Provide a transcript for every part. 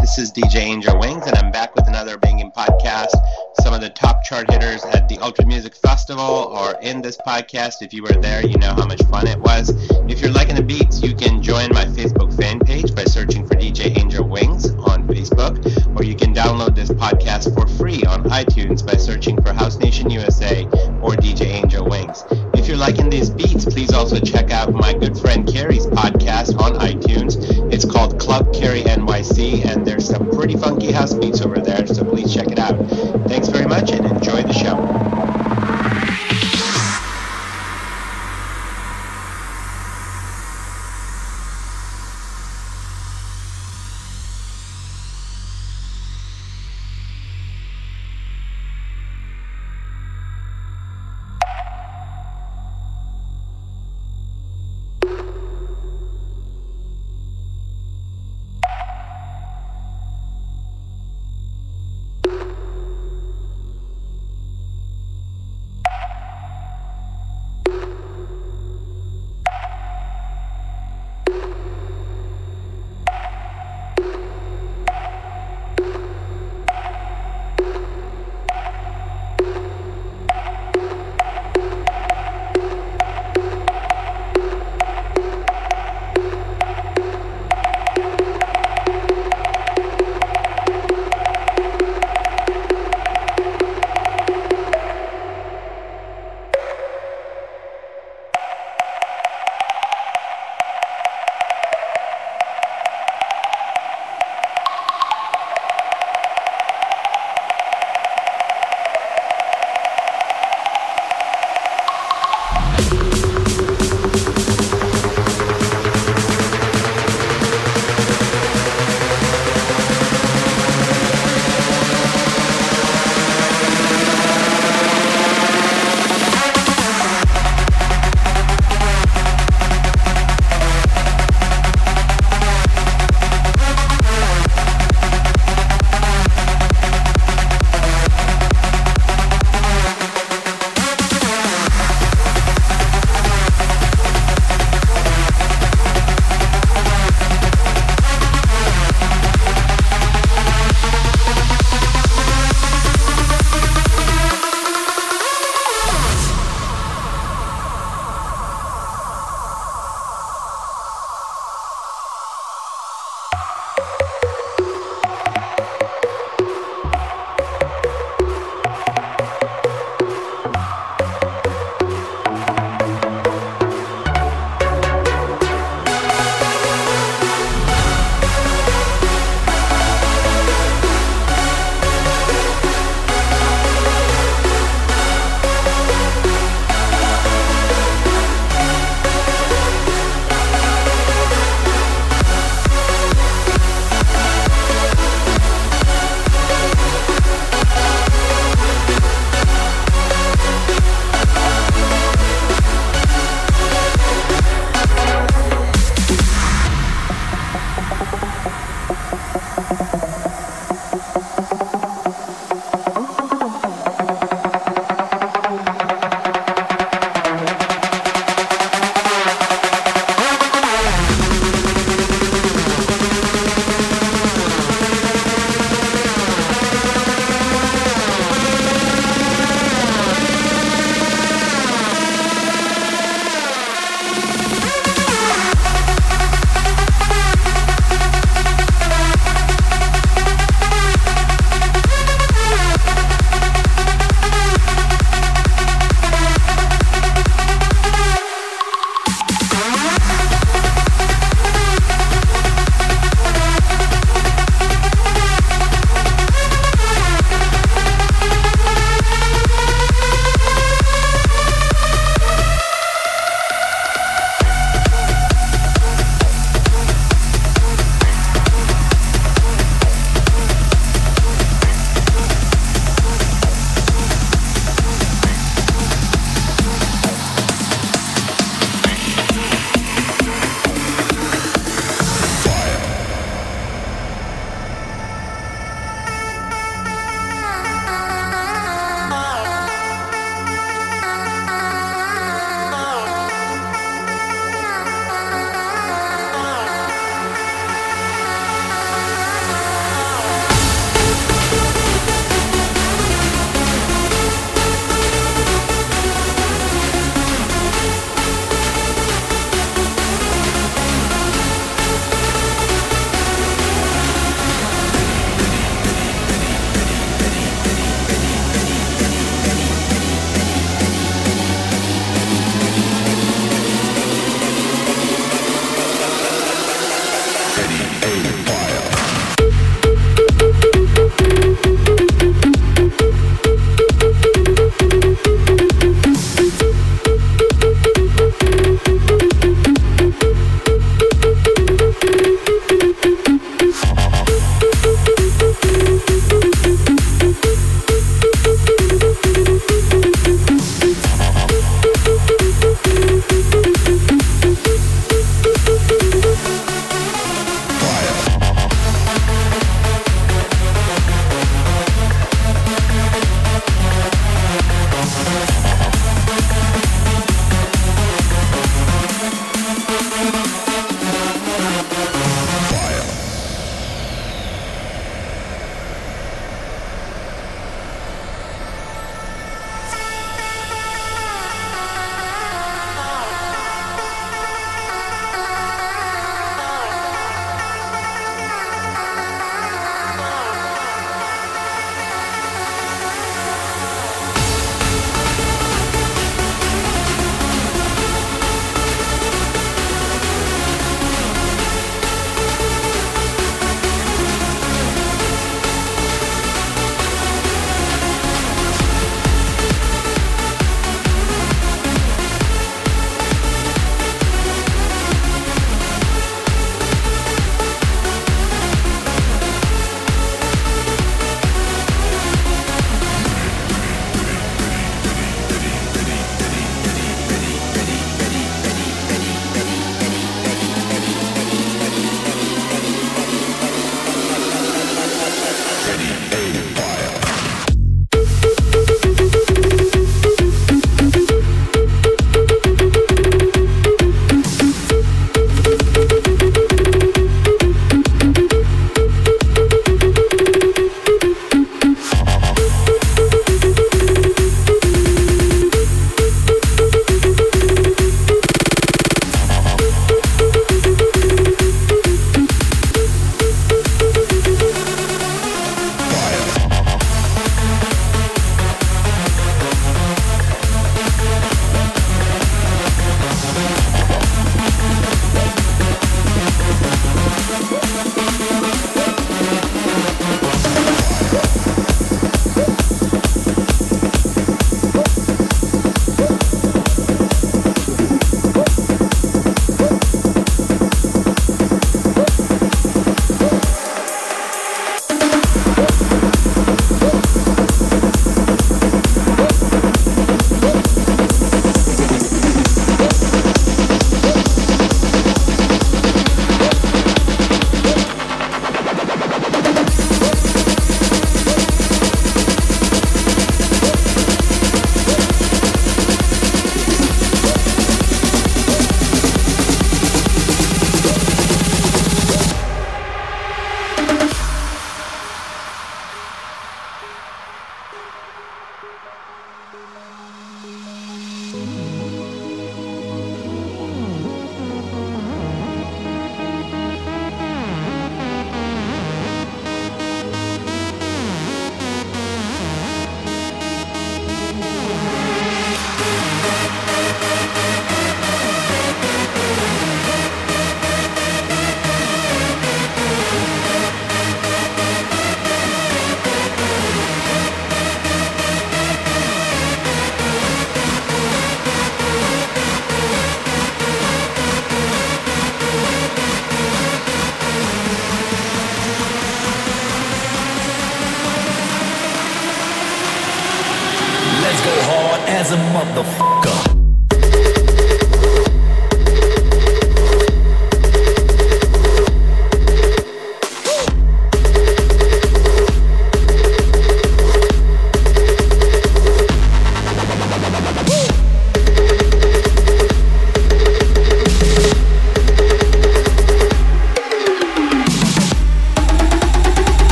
This is DJ Angel Wings, and I'm back with another banging podcast. Some of the top chart hitters at the Ultra Music Festival are in this podcast. If you were there, you know how much fun it was. If you're liking the beats, you can join my Facebook fan page by searching for DJ Angel Wings on Facebook, or you can download this podcast for free on iTunes by searching for House Nation USA or DJ Angel Wings. If you're liking these beats, please also check out my good friend Carrie's podcast on iTunes. It's called Club Carrie NYC, and there's some pretty funky house beats over there, so please check it out. Thanks very much and enjoy the show.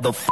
You're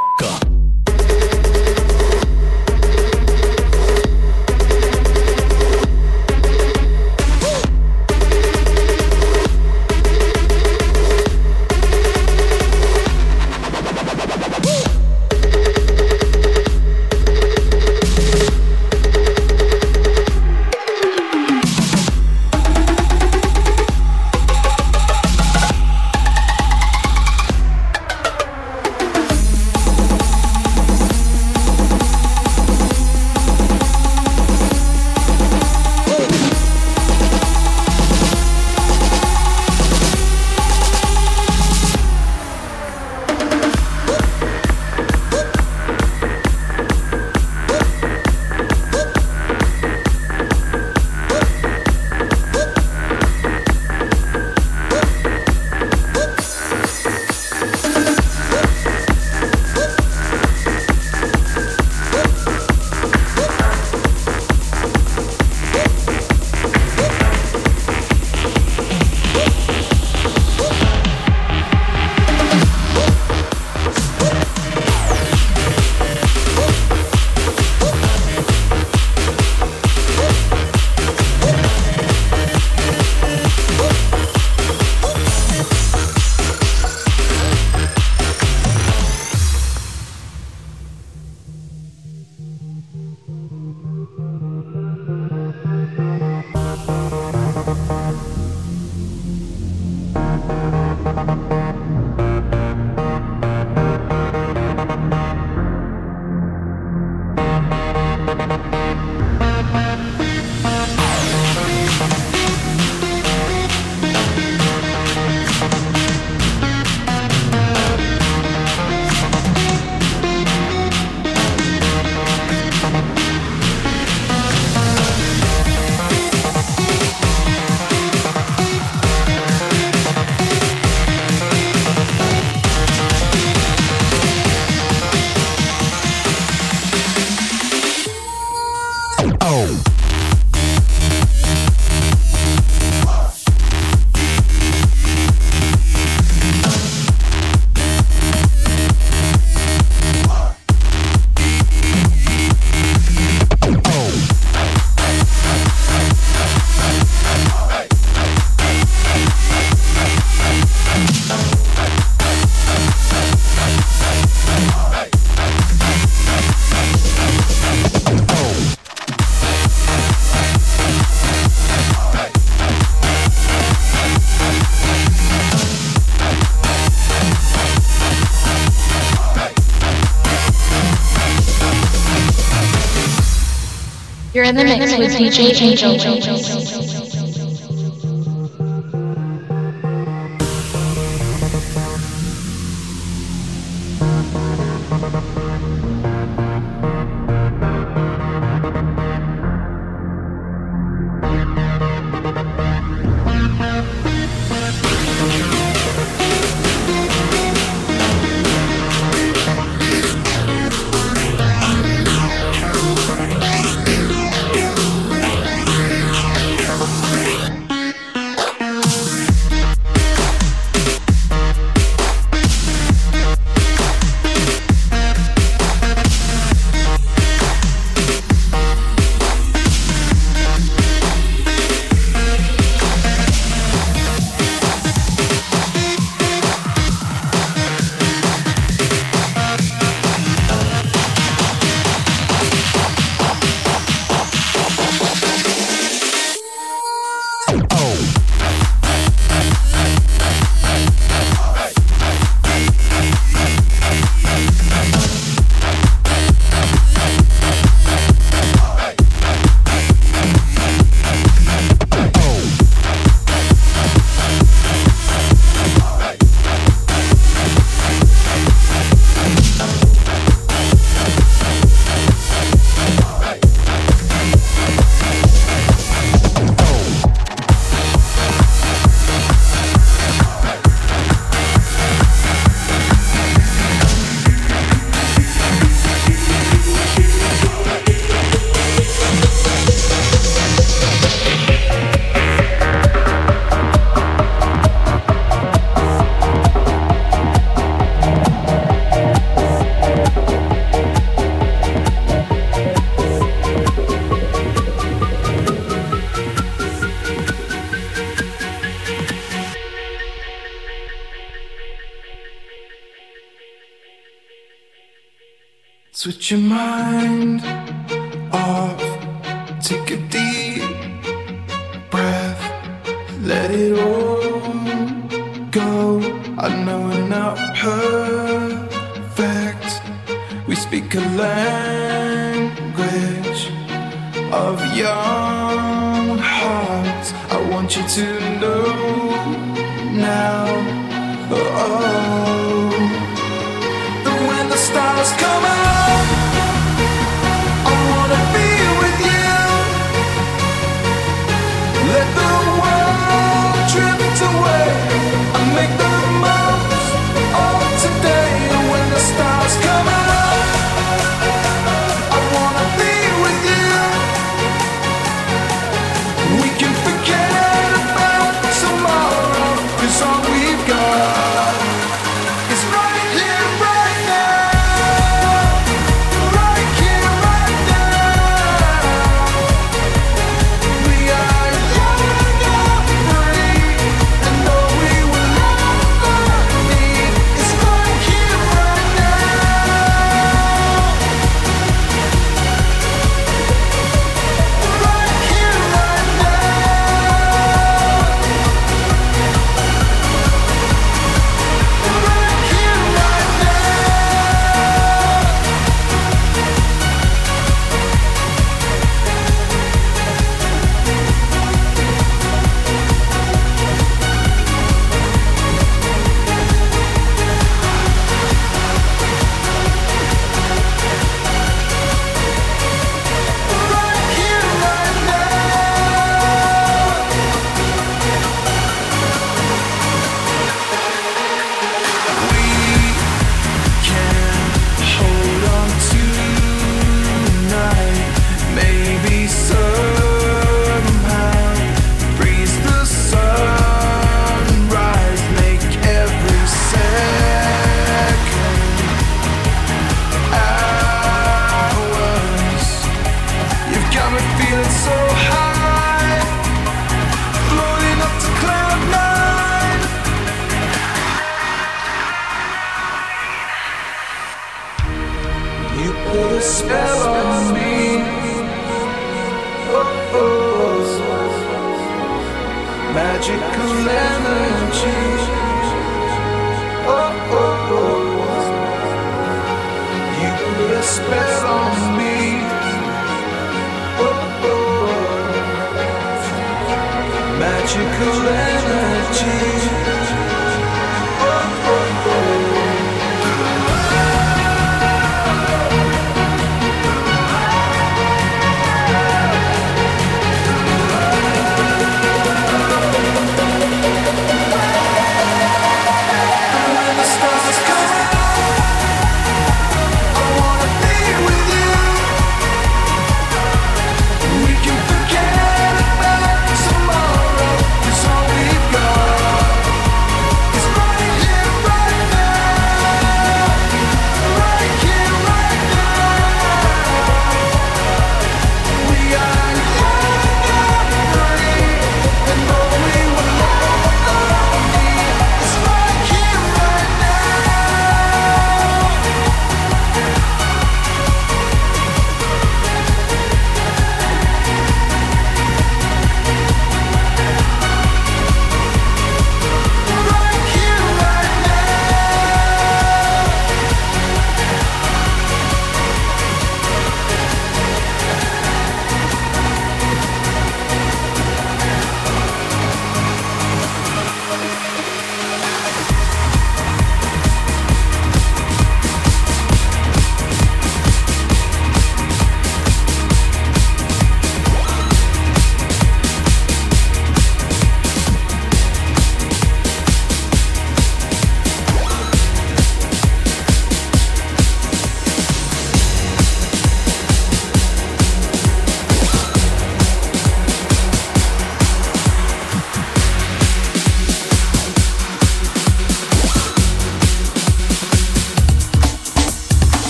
in the mix with DJ Angel.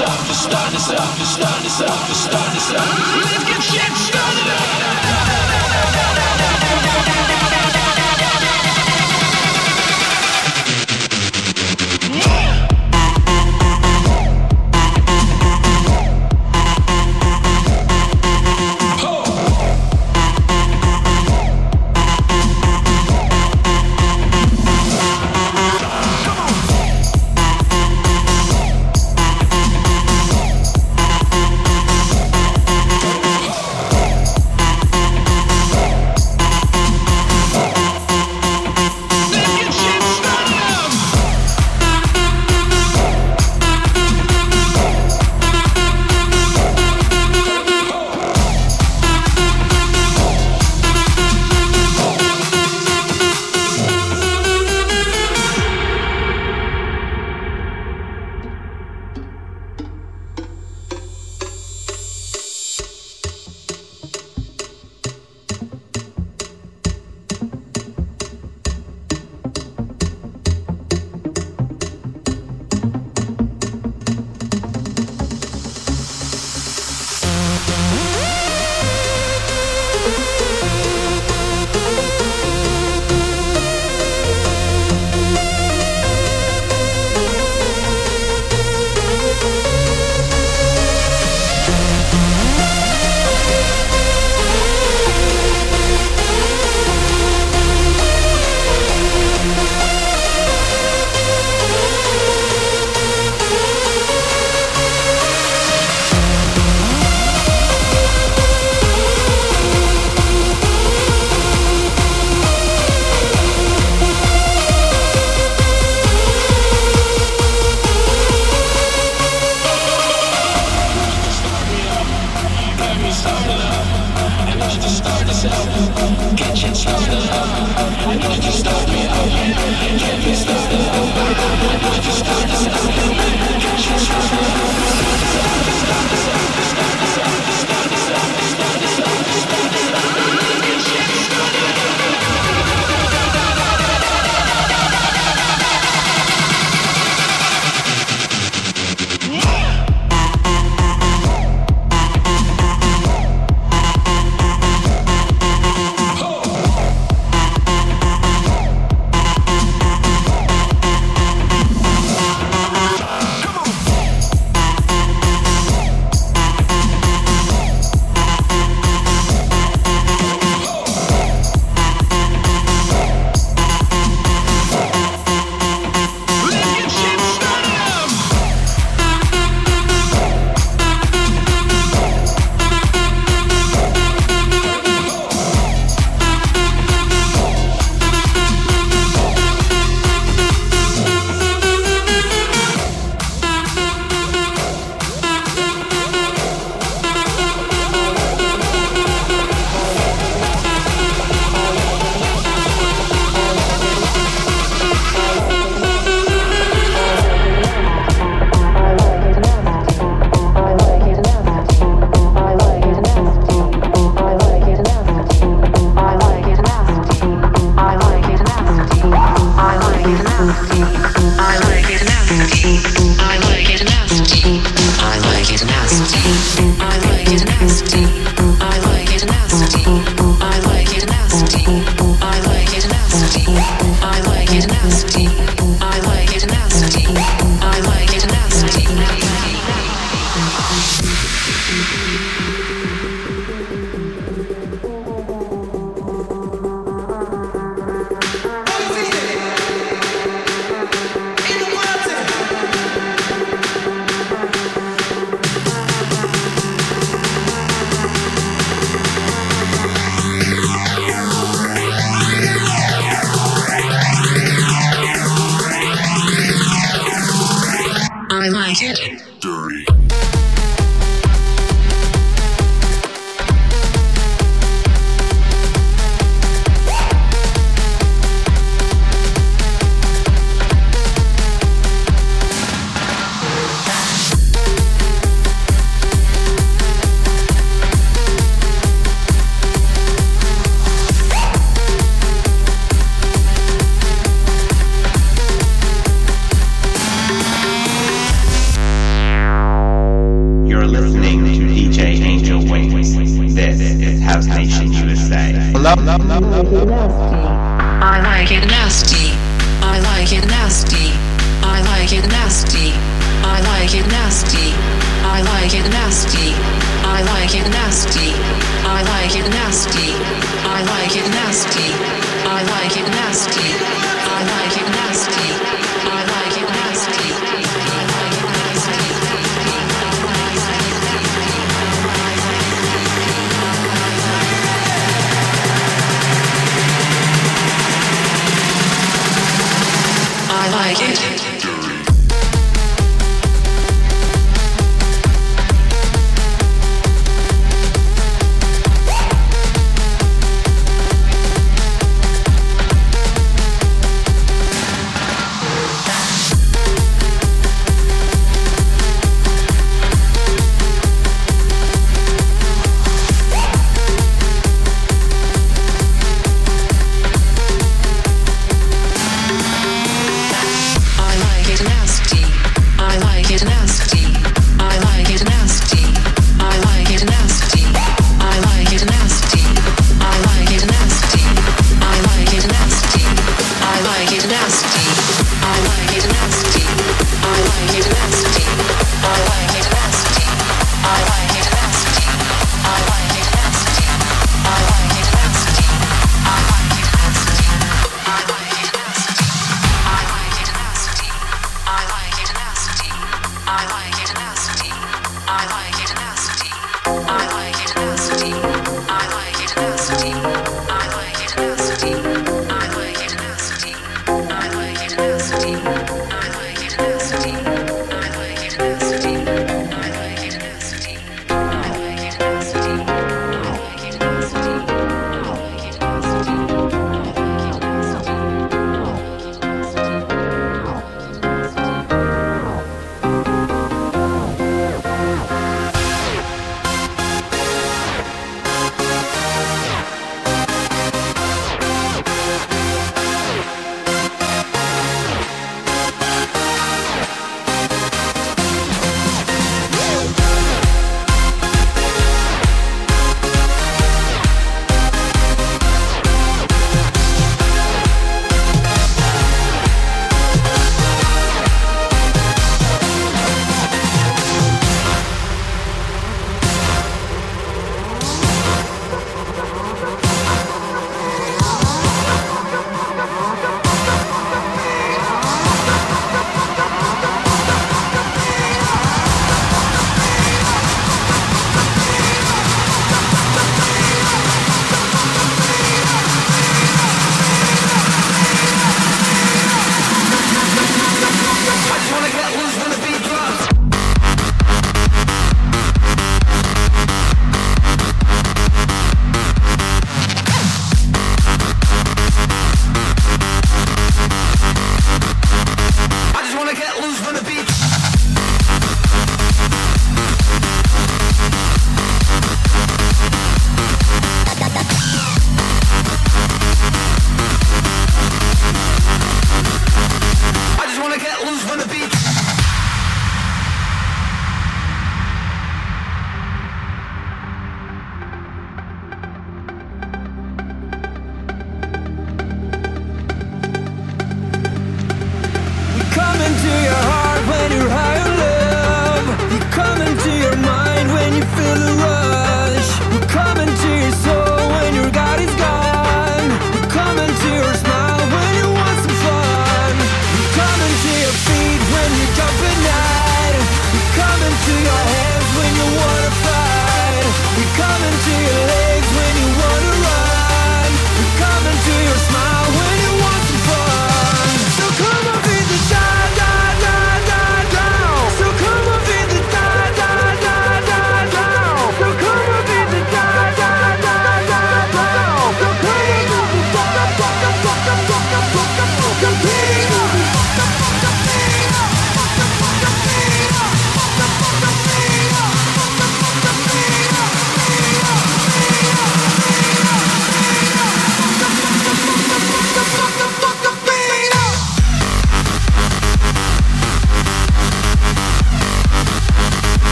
up, just start this up, just start this up, just start this up. Let's get shit started up.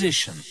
Musician.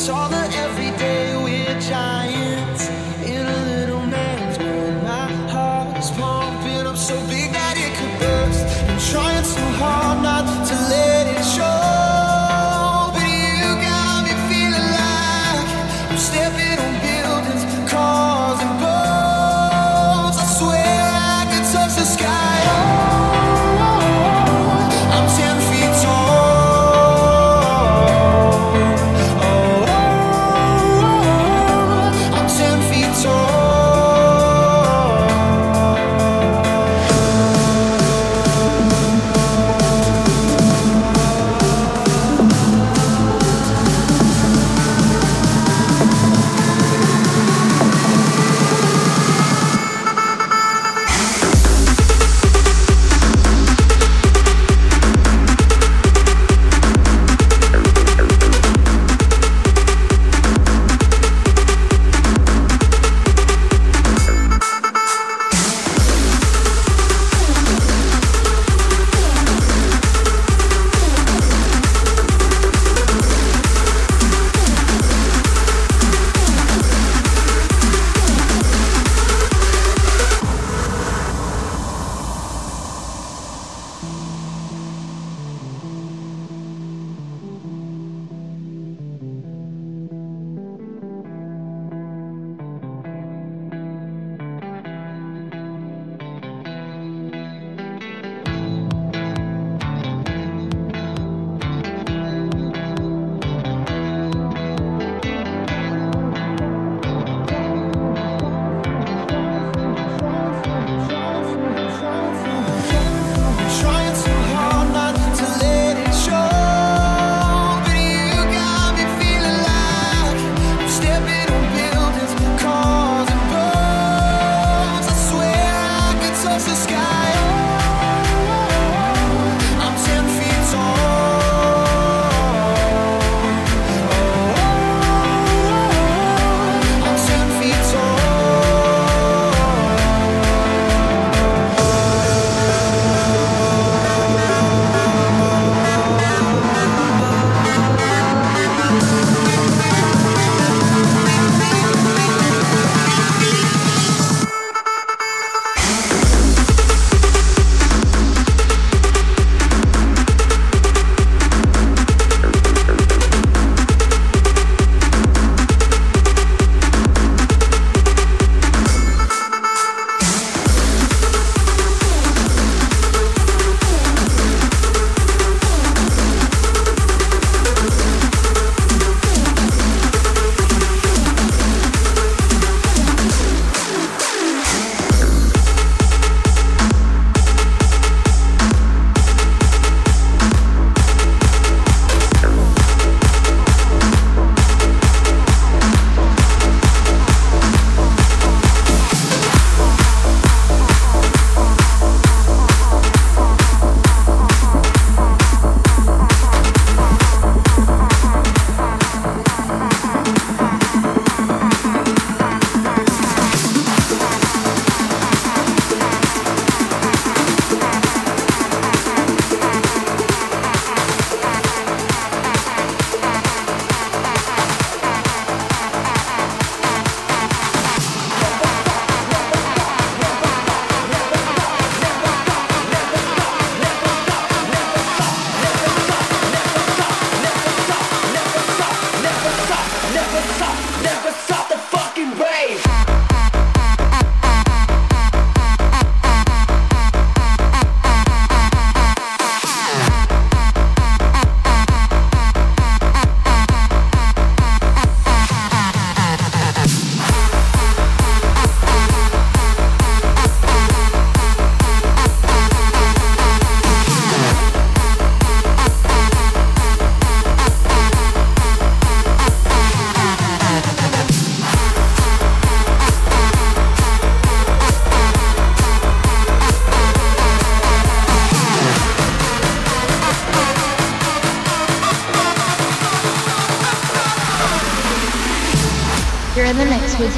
Saw that every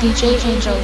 DJ Angel